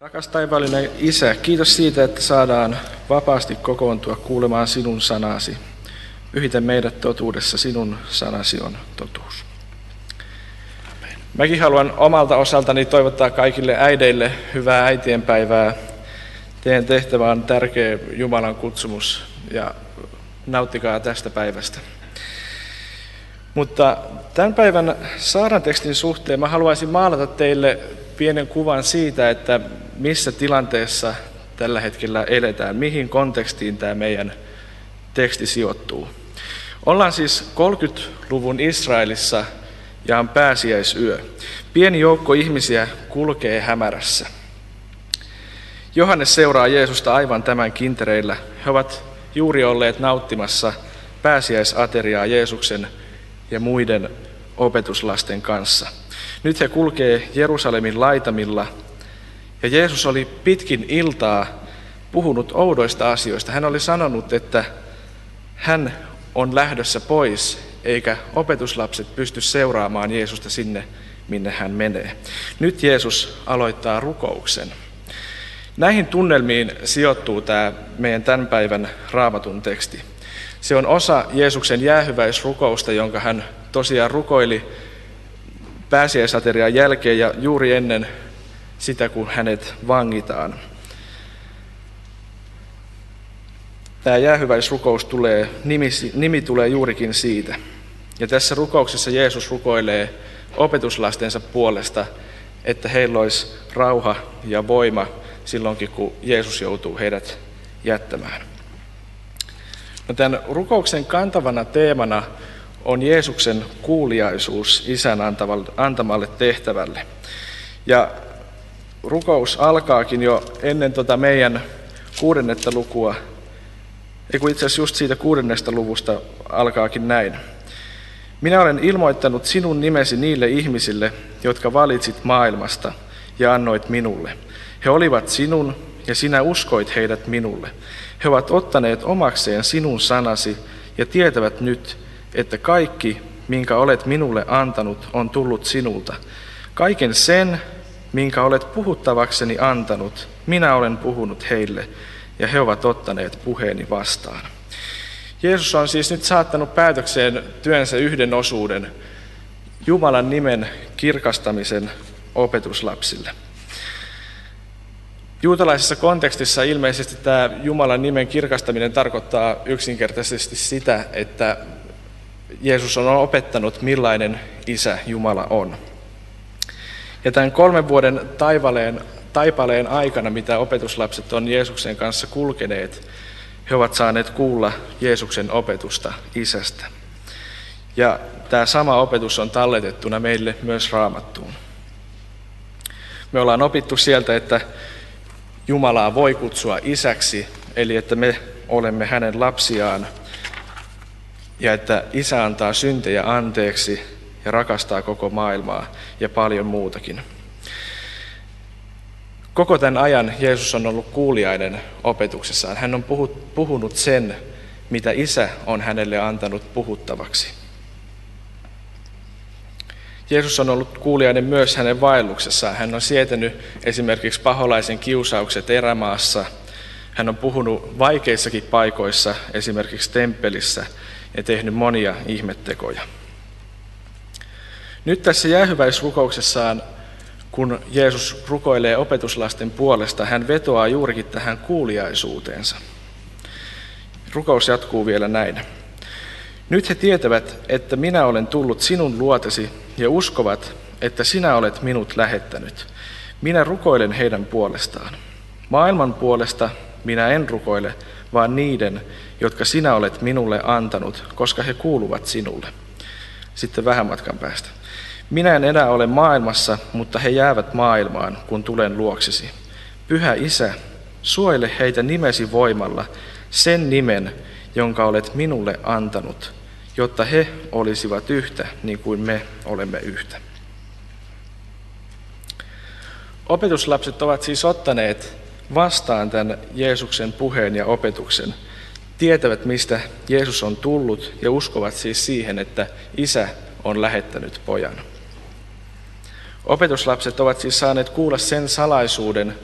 Rakas taivaallinen Isä, kiitos siitä, että saadaan vapaasti kokoontua kuulemaan sinun sanasi. Pyhitä meidät totuudessa, sinun sanasi on totuus. Mäkin haluan omalta osaltani toivottaa kaikille äideille hyvää äitienpäivää. Teidän tehtävä on tärkeä Jumalan kutsumus ja nauttikaa tästä päivästä. Mutta tämän päivän saaran tekstin suhteen mä haluaisin maalata teille pienen kuvan siitä, että missä tilanteessa tällä hetkellä eletään, mihin kontekstiin tämä meidän teksti sijoittuu. Ollaan siis 30-luvun Israelissa ja on pääsiäisyö. Pieni joukko ihmisiä kulkee hämärässä. Johannes seuraa Jeesusta aivan tämän kintereillä. He ovat juuri olleet nauttimassa pääsiäisateriaa Jeesuksen ja muiden opetuslasten kanssa. Nyt he kulkee Jerusalemin laitamilla ja Jeesus oli pitkin iltaa puhunut oudoista asioista. Hän oli sanonut, että hän on lähdössä pois, eikä opetuslapset pysty seuraamaan Jeesusta sinne, minne hän menee. Nyt Jeesus aloittaa rukouksen. Näihin tunnelmiin sijoittuu tämä meidän tämän päivän raamatun teksti. Se on osa Jeesuksen jäähyväisrukousta, jonka hän tosiaan rukoili pääsiäisaterian jälkeen ja juuri ennen sitä, kun hänet vangitaan. Tämä jäähyväisrukous tulee, nimi, nimi tulee juurikin siitä. Ja tässä rukouksessa Jeesus rukoilee opetuslastensa puolesta, että heillä olisi rauha ja voima silloinkin, kun Jeesus joutuu heidät jättämään. No tämän rukouksen kantavana teemana on Jeesuksen kuuliaisuus isän antamalle tehtävälle. Ja rukous alkaakin jo ennen tota meidän kuudennetta lukua, ei kun itse asiassa just siitä kuudennesta luvusta alkaakin näin. Minä olen ilmoittanut sinun nimesi niille ihmisille, jotka valitsit maailmasta ja annoit minulle. He olivat sinun ja sinä uskoit heidät minulle. He ovat ottaneet omakseen sinun sanasi ja tietävät nyt, että kaikki, minkä olet minulle antanut, on tullut sinulta. Kaiken sen, minkä olet puhuttavakseni antanut, minä olen puhunut heille, ja he ovat ottaneet puheeni vastaan. Jeesus on siis nyt saattanut päätökseen työnsä yhden osuuden, Jumalan nimen kirkastamisen opetuslapsille. Juutalaisessa kontekstissa ilmeisesti tämä Jumalan nimen kirkastaminen tarkoittaa yksinkertaisesti sitä, että Jeesus on opettanut, millainen isä Jumala on. Ja tämän kolmen vuoden taivaleen, taipaleen aikana, mitä opetuslapset on Jeesuksen kanssa kulkeneet, he ovat saaneet kuulla Jeesuksen opetusta isästä. Ja tämä sama opetus on talletettuna meille myös raamattuun. Me ollaan opittu sieltä, että Jumalaa voi kutsua isäksi, eli että me olemme hänen lapsiaan – ja että isä antaa syntejä anteeksi ja rakastaa koko maailmaa ja paljon muutakin. Koko tämän ajan Jeesus on ollut kuuliainen opetuksessaan. Hän on puhunut sen, mitä isä on hänelle antanut puhuttavaksi. Jeesus on ollut kuuliainen myös hänen vaelluksessaan. Hän on sietänyt esimerkiksi paholaisen kiusaukset erämaassa. Hän on puhunut vaikeissakin paikoissa, esimerkiksi temppelissä, ja tehnyt monia ihmettekoja. Nyt tässä jäähyväisrukouksessaan, kun Jeesus rukoilee opetuslasten puolesta, hän vetoaa juurikin tähän kuuliaisuuteensa. Rukous jatkuu vielä näin. Nyt he tietävät, että minä olen tullut sinun luotesi ja uskovat, että sinä olet minut lähettänyt. Minä rukoilen heidän puolestaan. Maailman puolesta minä en rukoile, vaan niiden, jotka sinä olet minulle antanut, koska he kuuluvat sinulle. Sitten vähän matkan päästä. Minä en enää ole maailmassa, mutta he jäävät maailmaan, kun tulen luoksesi. Pyhä Isä, suojele heitä nimesi voimalla, sen nimen, jonka olet minulle antanut, jotta he olisivat yhtä niin kuin me olemme yhtä. Opetuslapset ovat siis ottaneet vastaan tämän Jeesuksen puheen ja opetuksen – tietävät, mistä Jeesus on tullut ja uskovat siis siihen, että isä on lähettänyt pojan. Opetuslapset ovat siis saaneet kuulla sen salaisuuden,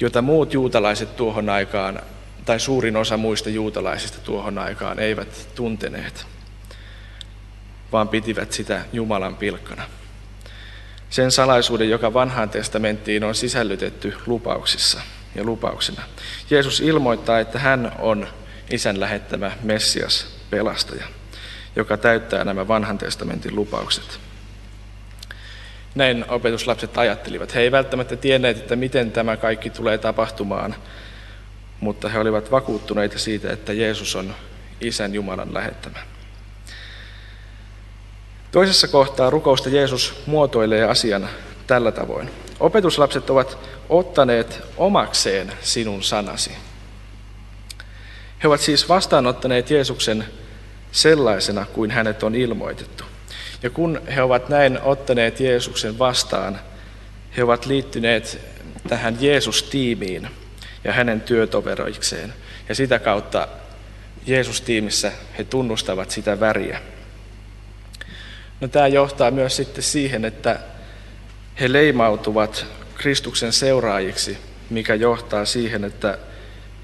jota muut juutalaiset tuohon aikaan, tai suurin osa muista juutalaisista tuohon aikaan eivät tunteneet, vaan pitivät sitä Jumalan pilkkana. Sen salaisuuden, joka vanhaan testamenttiin on sisällytetty lupauksissa ja lupauksena. Jeesus ilmoittaa, että hän on isän lähettämä Messias, pelastaja, joka täyttää nämä vanhan testamentin lupaukset. Näin opetuslapset ajattelivat. He eivät välttämättä tienneet, että miten tämä kaikki tulee tapahtumaan, mutta he olivat vakuuttuneita siitä, että Jeesus on Isän Jumalan lähettämä. Toisessa kohtaa rukousta Jeesus muotoilee asian tällä tavoin. Opetuslapset ovat ottaneet omakseen sinun sanasi. He ovat siis vastaanottaneet Jeesuksen sellaisena kuin hänet on ilmoitettu. Ja kun he ovat näin ottaneet Jeesuksen vastaan, he ovat liittyneet tähän Jeesus-tiimiin ja hänen työtoveroikseen. Ja sitä kautta Jeesus-tiimissä he tunnustavat sitä väriä. No, tämä johtaa myös sitten siihen, että he leimautuvat Kristuksen seuraajiksi, mikä johtaa siihen, että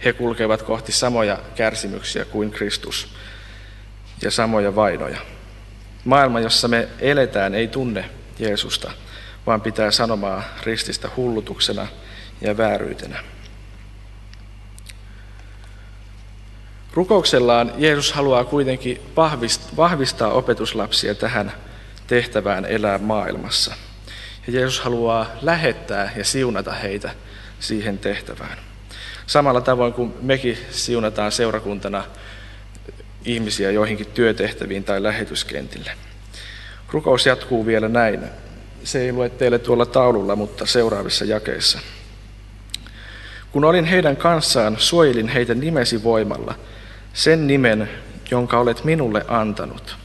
he kulkevat kohti samoja kärsimyksiä kuin Kristus ja samoja vainoja. Maailma, jossa me eletään, ei tunne Jeesusta, vaan pitää sanomaa rististä hullutuksena ja vääryytenä. Rukouksellaan Jeesus haluaa kuitenkin vahvistaa opetuslapsia tähän tehtävään elää maailmassa. Ja Jeesus haluaa lähettää ja siunata heitä siihen tehtävään. Samalla tavoin kuin mekin siunataan seurakuntana ihmisiä joihinkin työtehtäviin tai lähetyskentille. Rukous jatkuu vielä näin. Se ei lue teille tuolla taululla, mutta seuraavissa jakeissa. Kun olin heidän kanssaan, suojelin heitä nimesi voimalla, sen nimen, jonka olet minulle antanut.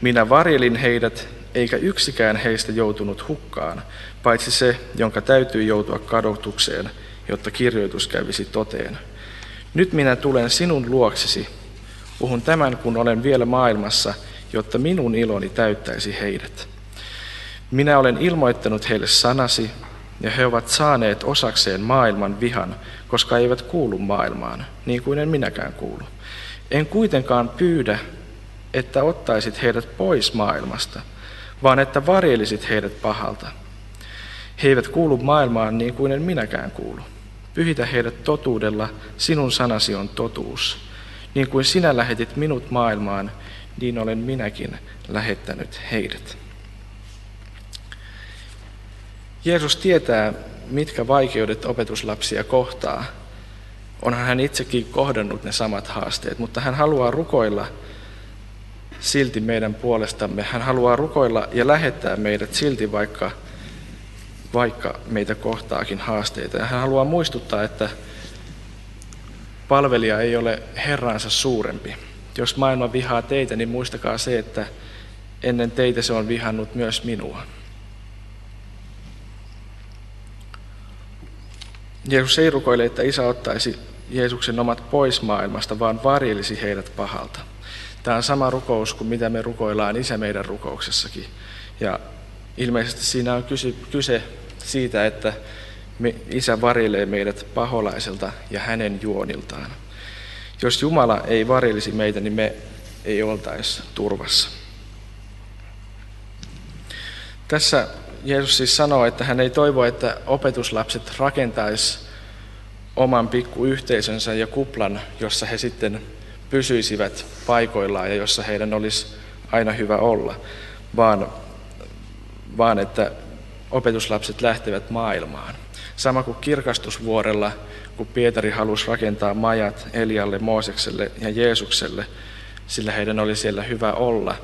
Minä varjelin heidät, eikä yksikään heistä joutunut hukkaan, paitsi se, jonka täytyy joutua kadotukseen, jotta kirjoitus kävisi toteen. Nyt minä tulen sinun luoksesi, Puhun tämän, kun olen vielä maailmassa, jotta minun iloni täyttäisi heidät. Minä olen ilmoittanut heille sanasi, ja he ovat saaneet osakseen maailman vihan, koska eivät kuulu maailmaan, niin kuin en minäkään kuulu. En kuitenkaan pyydä, että ottaisit heidät pois maailmasta, vaan että varjelisit heidät pahalta. He eivät kuulu maailmaan niin kuin en minäkään kuulu. Pyhitä heidät totuudella, sinun sanasi on totuus. Niin kuin sinä lähetit minut maailmaan, niin olen minäkin lähettänyt heidät. Jeesus tietää, mitkä vaikeudet opetuslapsia kohtaa. Onhan hän itsekin kohdannut ne samat haasteet, mutta hän haluaa rukoilla silti meidän puolestamme. Hän haluaa rukoilla ja lähettää meidät silti, vaikka, vaikka meitä kohtaakin haasteita. Ja hän haluaa muistuttaa, että palvelija ei ole Herransa suurempi. Jos maailma vihaa teitä, niin muistakaa se, että ennen teitä se on vihannut myös minua. Jeesus ei rukoile, että isä ottaisi Jeesuksen omat pois maailmasta, vaan varjelisi heidät pahalta. Tämä on sama rukous kuin mitä me rukoillaan isä meidän rukouksessakin. Ja ilmeisesti siinä on kyse, siitä, että me, isä varjelee meidät paholaiselta ja hänen juoniltaan. Jos Jumala ei varjelisi meitä, niin me ei oltaisi turvassa. Tässä Jeesus siis sanoo, että hän ei toivo, että opetuslapset rakentaisi oman pikkuyhteisönsä ja kuplan, jossa he sitten pysyisivät paikoillaan ja jossa heidän olisi aina hyvä olla, vaan, vaan että opetuslapset lähtevät maailmaan. Sama kuin kirkastusvuorella, kun Pietari halusi rakentaa majat Elialle, Moosekselle ja Jeesukselle, sillä heidän oli siellä hyvä olla,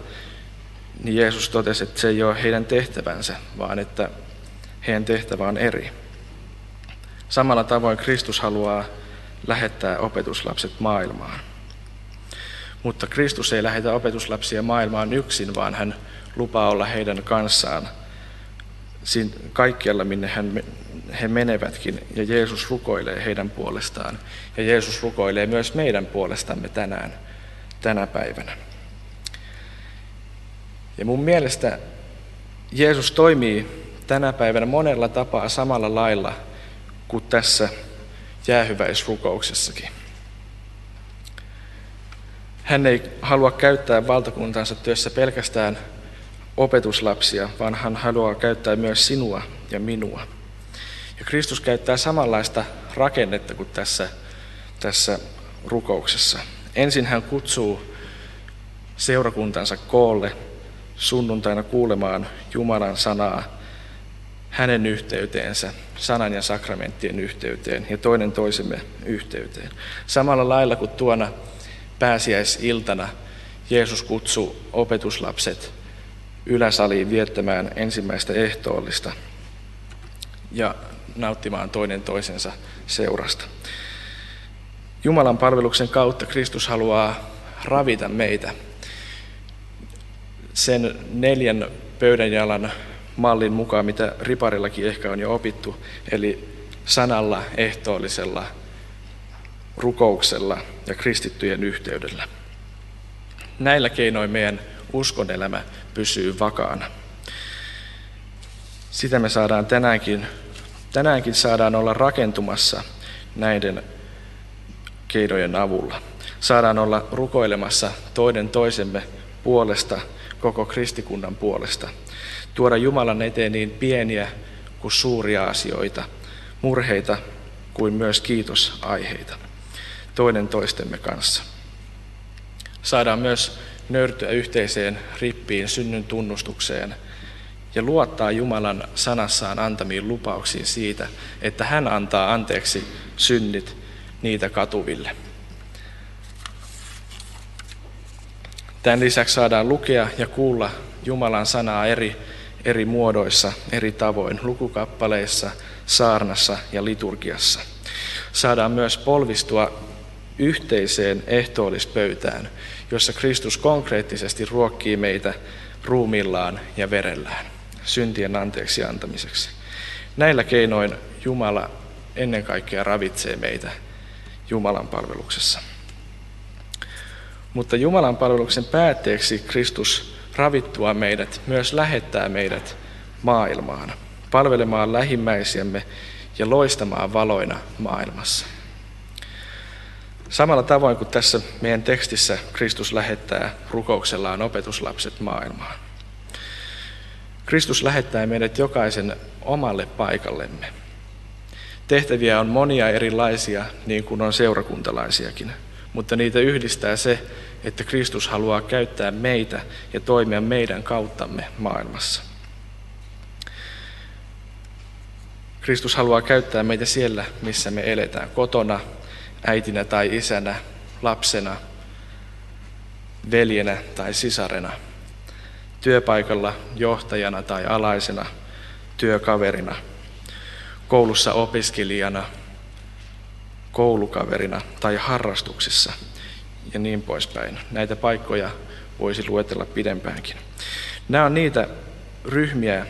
niin Jeesus totesi, että se ei ole heidän tehtävänsä, vaan että heidän tehtävä on eri. Samalla tavoin Kristus haluaa lähettää opetuslapset maailmaan. Mutta Kristus ei lähetä opetuslapsia maailmaan yksin, vaan hän lupaa olla heidän kanssaan kaikkialla, minne hän he menevätkin ja Jeesus rukoilee heidän puolestaan. Ja Jeesus rukoilee myös meidän puolestamme tänään, tänä päivänä. Ja mun mielestä Jeesus toimii tänä päivänä monella tapaa samalla lailla kuin tässä jäähyväisrukouksessakin. Hän ei halua käyttää valtakuntansa työssä pelkästään opetuslapsia, vaan hän haluaa käyttää myös sinua ja minua. Ja Kristus käyttää samanlaista rakennetta kuin tässä, tässä rukouksessa. Ensin hän kutsuu seurakuntansa koolle sunnuntaina kuulemaan Jumalan sanaa hänen yhteyteensä, sanan ja sakramenttien yhteyteen ja toinen toisemme yhteyteen. Samalla lailla kuin tuona pääsiäisiltana Jeesus kutsui opetuslapset yläsaliin viettämään ensimmäistä ehtoollista ja nauttimaan toinen toisensa seurasta. Jumalan palveluksen kautta Kristus haluaa ravita meitä sen neljän pöydänjalan mallin mukaan, mitä riparillakin ehkä on jo opittu, eli sanalla, ehtoollisella, rukouksella ja kristittyjen yhteydellä. Näillä keinoin meidän uskonelämä pysyy vakaana. Sitä me saadaan tänäänkin, tänäänkin saadaan olla rakentumassa näiden keinojen avulla. Saadaan olla rukoilemassa toinen toisemme puolesta, koko kristikunnan puolesta. Tuoda Jumalan eteen niin pieniä kuin suuria asioita, murheita kuin myös kiitosaiheita toinen toistemme kanssa. Saadaan myös nöyrtyä yhteiseen rippiin synnyn tunnustukseen ja luottaa Jumalan sanassaan antamiin lupauksiin siitä, että hän antaa anteeksi synnit niitä katuville. Tämän lisäksi saadaan lukea ja kuulla Jumalan sanaa eri, eri muodoissa, eri tavoin, lukukappaleissa, saarnassa ja liturgiassa. Saadaan myös polvistua yhteiseen ehtoollispöytään, jossa Kristus konkreettisesti ruokkii meitä ruumillaan ja verellään syntien anteeksi antamiseksi. Näillä keinoin Jumala ennen kaikkea ravitsee meitä Jumalan palveluksessa. Mutta Jumalan palveluksen päätteeksi Kristus ravittua meidät myös lähettää meidät maailmaan, palvelemaan lähimmäisiämme ja loistamaan valoina maailmassa. Samalla tavoin kuin tässä meidän tekstissä Kristus lähettää rukouksellaan opetuslapset maailmaan. Kristus lähettää meidät jokaisen omalle paikallemme. Tehtäviä on monia erilaisia, niin kuin on seurakuntalaisiakin, mutta niitä yhdistää se, että Kristus haluaa käyttää meitä ja toimia meidän kauttamme maailmassa. Kristus haluaa käyttää meitä siellä, missä me eletään, kotona, äitinä tai isänä, lapsena, veljenä tai sisarena, työpaikalla johtajana tai alaisena, työkaverina, koulussa opiskelijana, koulukaverina tai harrastuksissa ja niin poispäin. Näitä paikkoja voisi luetella pidempäänkin. Nämä on niitä ryhmiä,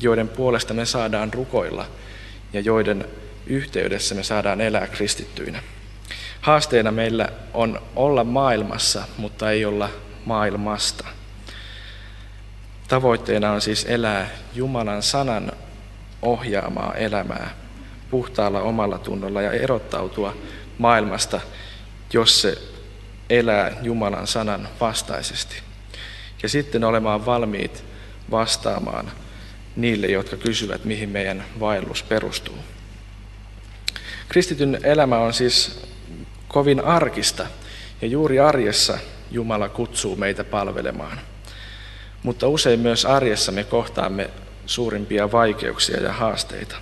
joiden puolesta me saadaan rukoilla ja joiden yhteydessä me saadaan elää kristittyinä. Haasteena meillä on olla maailmassa, mutta ei olla maailmasta. Tavoitteena on siis elää Jumalan sanan ohjaamaa elämää puhtaalla omalla tunnolla ja erottautua maailmasta, jos se elää Jumalan sanan vastaisesti. Ja sitten olemaan valmiit vastaamaan niille, jotka kysyvät, mihin meidän vaellus perustuu. Kristityn elämä on siis kovin arkista ja juuri arjessa Jumala kutsuu meitä palvelemaan. Mutta usein myös arjessa me kohtaamme suurimpia vaikeuksia ja haasteita.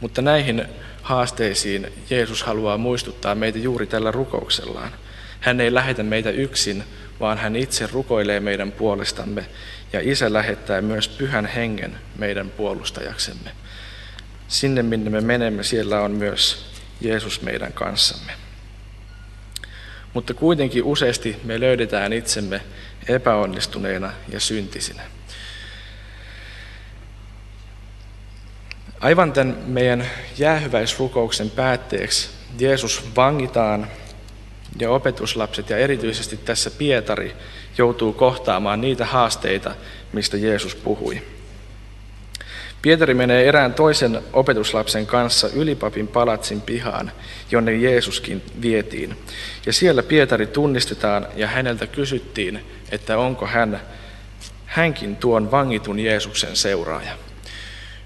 Mutta näihin haasteisiin Jeesus haluaa muistuttaa meitä juuri tällä rukouksellaan. Hän ei lähetä meitä yksin, vaan hän itse rukoilee meidän puolestamme ja Isä lähettää myös pyhän hengen meidän puolustajaksemme. Sinne, minne me menemme, siellä on myös Jeesus meidän kanssamme. Mutta kuitenkin useasti me löydetään itsemme epäonnistuneena ja syntisinä. Aivan tämän meidän jäähyväisrukouksen päätteeksi Jeesus vangitaan ja opetuslapset ja erityisesti tässä Pietari joutuu kohtaamaan niitä haasteita, mistä Jeesus puhui. Pietari menee erään toisen opetuslapsen kanssa ylipapin palatsin pihaan, jonne Jeesuskin vietiin. Ja siellä Pietari tunnistetaan ja häneltä kysyttiin, että onko hän hänkin tuon vangitun Jeesuksen seuraaja.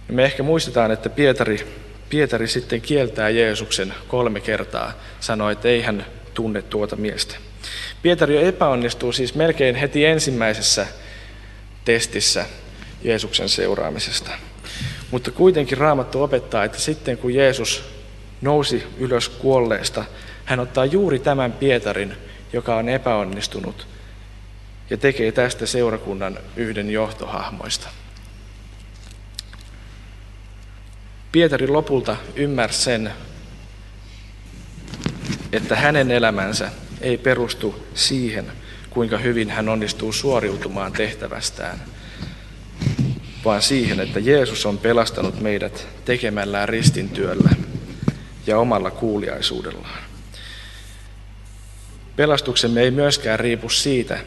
Me ehkä muistetaan, että Pietari, Pietari sitten kieltää Jeesuksen kolme kertaa, sanoi, että ei hän tunne tuota miestä. Pietari epäonnistuu siis melkein heti ensimmäisessä testissä Jeesuksen seuraamisesta. Mutta kuitenkin Raamattu opettaa, että sitten kun Jeesus nousi ylös kuolleesta, hän ottaa juuri tämän Pietarin, joka on epäonnistunut, ja tekee tästä seurakunnan yhden johtohahmoista. Pietari lopulta ymmärsi sen, että hänen elämänsä ei perustu siihen, kuinka hyvin hän onnistuu suoriutumaan tehtävästään, vaan siihen, että Jeesus on pelastanut meidät tekemällään ristintyöllä ja omalla kuuliaisuudellaan. Pelastuksemme ei myöskään riipu siitä,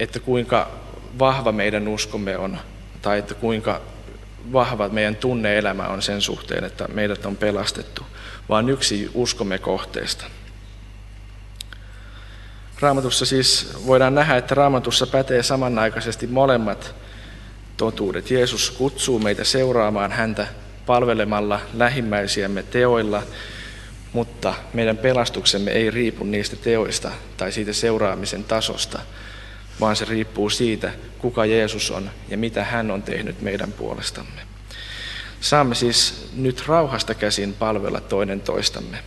että kuinka vahva meidän uskomme on, tai että kuinka vahva meidän tunneelämä on sen suhteen, että meidät on pelastettu, vaan yksi uskomme kohteesta. Raamatussa siis voidaan nähdä, että raamatussa pätee samanaikaisesti molemmat totuudet. Jeesus kutsuu meitä seuraamaan häntä palvelemalla lähimmäisiämme teoilla, mutta meidän pelastuksemme ei riipu niistä teoista tai siitä seuraamisen tasosta, vaan se riippuu siitä, kuka Jeesus on ja mitä hän on tehnyt meidän puolestamme. Saamme siis nyt rauhasta käsin palvella toinen toistamme.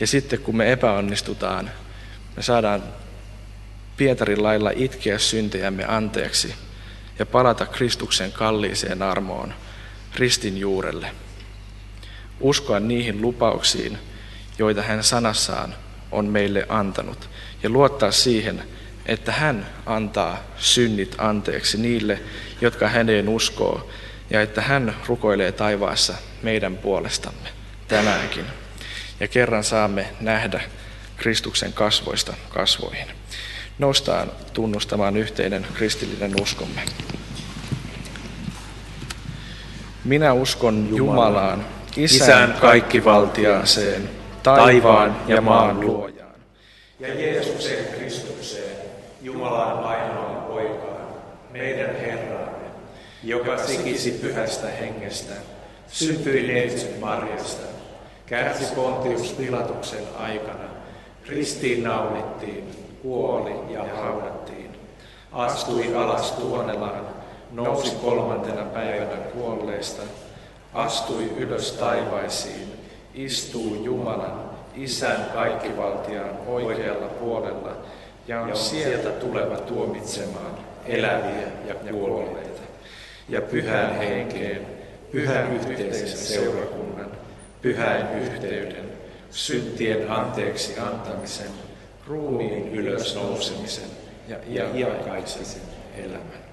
Ja sitten kun me epäonnistutaan, me saadaan Pietarin lailla itkeä syntejämme anteeksi ja palata Kristuksen kalliiseen armoon ristin juurelle. Uskoa niihin lupauksiin, joita hän sanassaan on meille antanut ja luottaa siihen, että hän antaa synnit anteeksi niille, jotka häneen uskoo, ja että hän rukoilee taivaassa meidän puolestamme tänäänkin. Ja kerran saamme nähdä Kristuksen kasvoista kasvoihin. Noustaan tunnustamaan yhteinen kristillinen uskomme. Minä uskon Jumalaan, Isään kaikkivaltiaaseen, taivaan ja maan luojaan. Ja Jeesuksen Kristukseen, Jumalan ainoan poikaan, meidän Herraamme, joka sikisi pyhästä hengestä, syntyi neitsyt Marjasta, kärsi Pontius Pilatuksen aikana, ristiin naulittiin, kuoli ja haudattiin, astui alas tuonelaan, nousi kolmantena päivänä kuolleesta, astui ylös taivaisiin, istuu Jumalan, Isän kaikkivaltiaan oikealla puolella ja on sieltä tuleva tuomitsemaan eläviä ja kuolleita. Ja pyhän henkeen, pyhän yhteisen seurakunnan, pyhän yhteyden, syntien anteeksi antamisen, ruumiin ylösnousemisen ja iankaikkisen elämän.